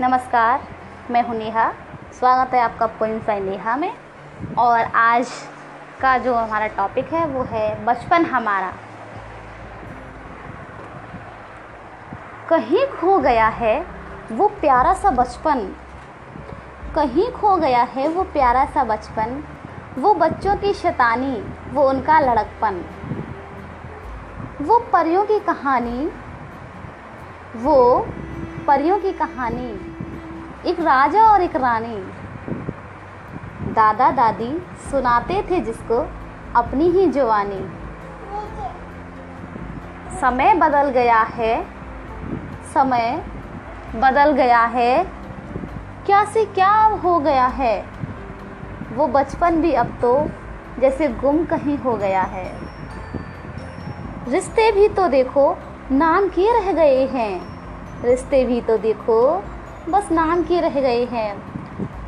नमस्कार, मैं हूँ नेहा। स्वागत है आपका पोइम बाय नेहा में। और आज का जो हमारा टॉपिक है, वो है बचपन हमारा। कहीं खो गया है वो प्यारा सा बचपन। कहीं खो गया है वो प्यारा सा बचपन। वो बच्चों की शैतानी, वो उनका लड़कपन। वो परियों की कहानी, वो परियों की कहानी, एक राजा और एक रानी। दादा दादी सुनाते थे जिसको अपनी ही जवानी। समय बदल गया है, समय बदल गया है, क्या से क्या हो गया है? वो बचपन भी अब तो जैसे गुम कहीं हो गया है। रिश्ते भी तो देखो नाम किए रह गए हैं। रिश्ते भी तो देखो, बस नाम के रह गए हैं।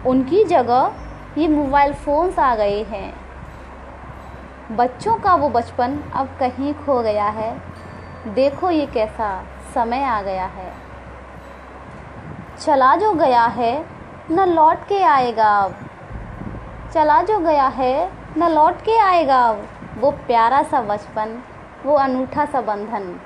उनकी जगह ये मोबाइल फ़ोन्स आ गए हैं। बच्चों का वो बचपन अब कहीं खो गया है। देखो ये कैसा समय आ गया है। चला जो गया है, न लौट के आएगा अब। चला जो गया है, न लौट के आएगा अब। वो प्यारा सा बचपन, वो अनूठा सा बंधन।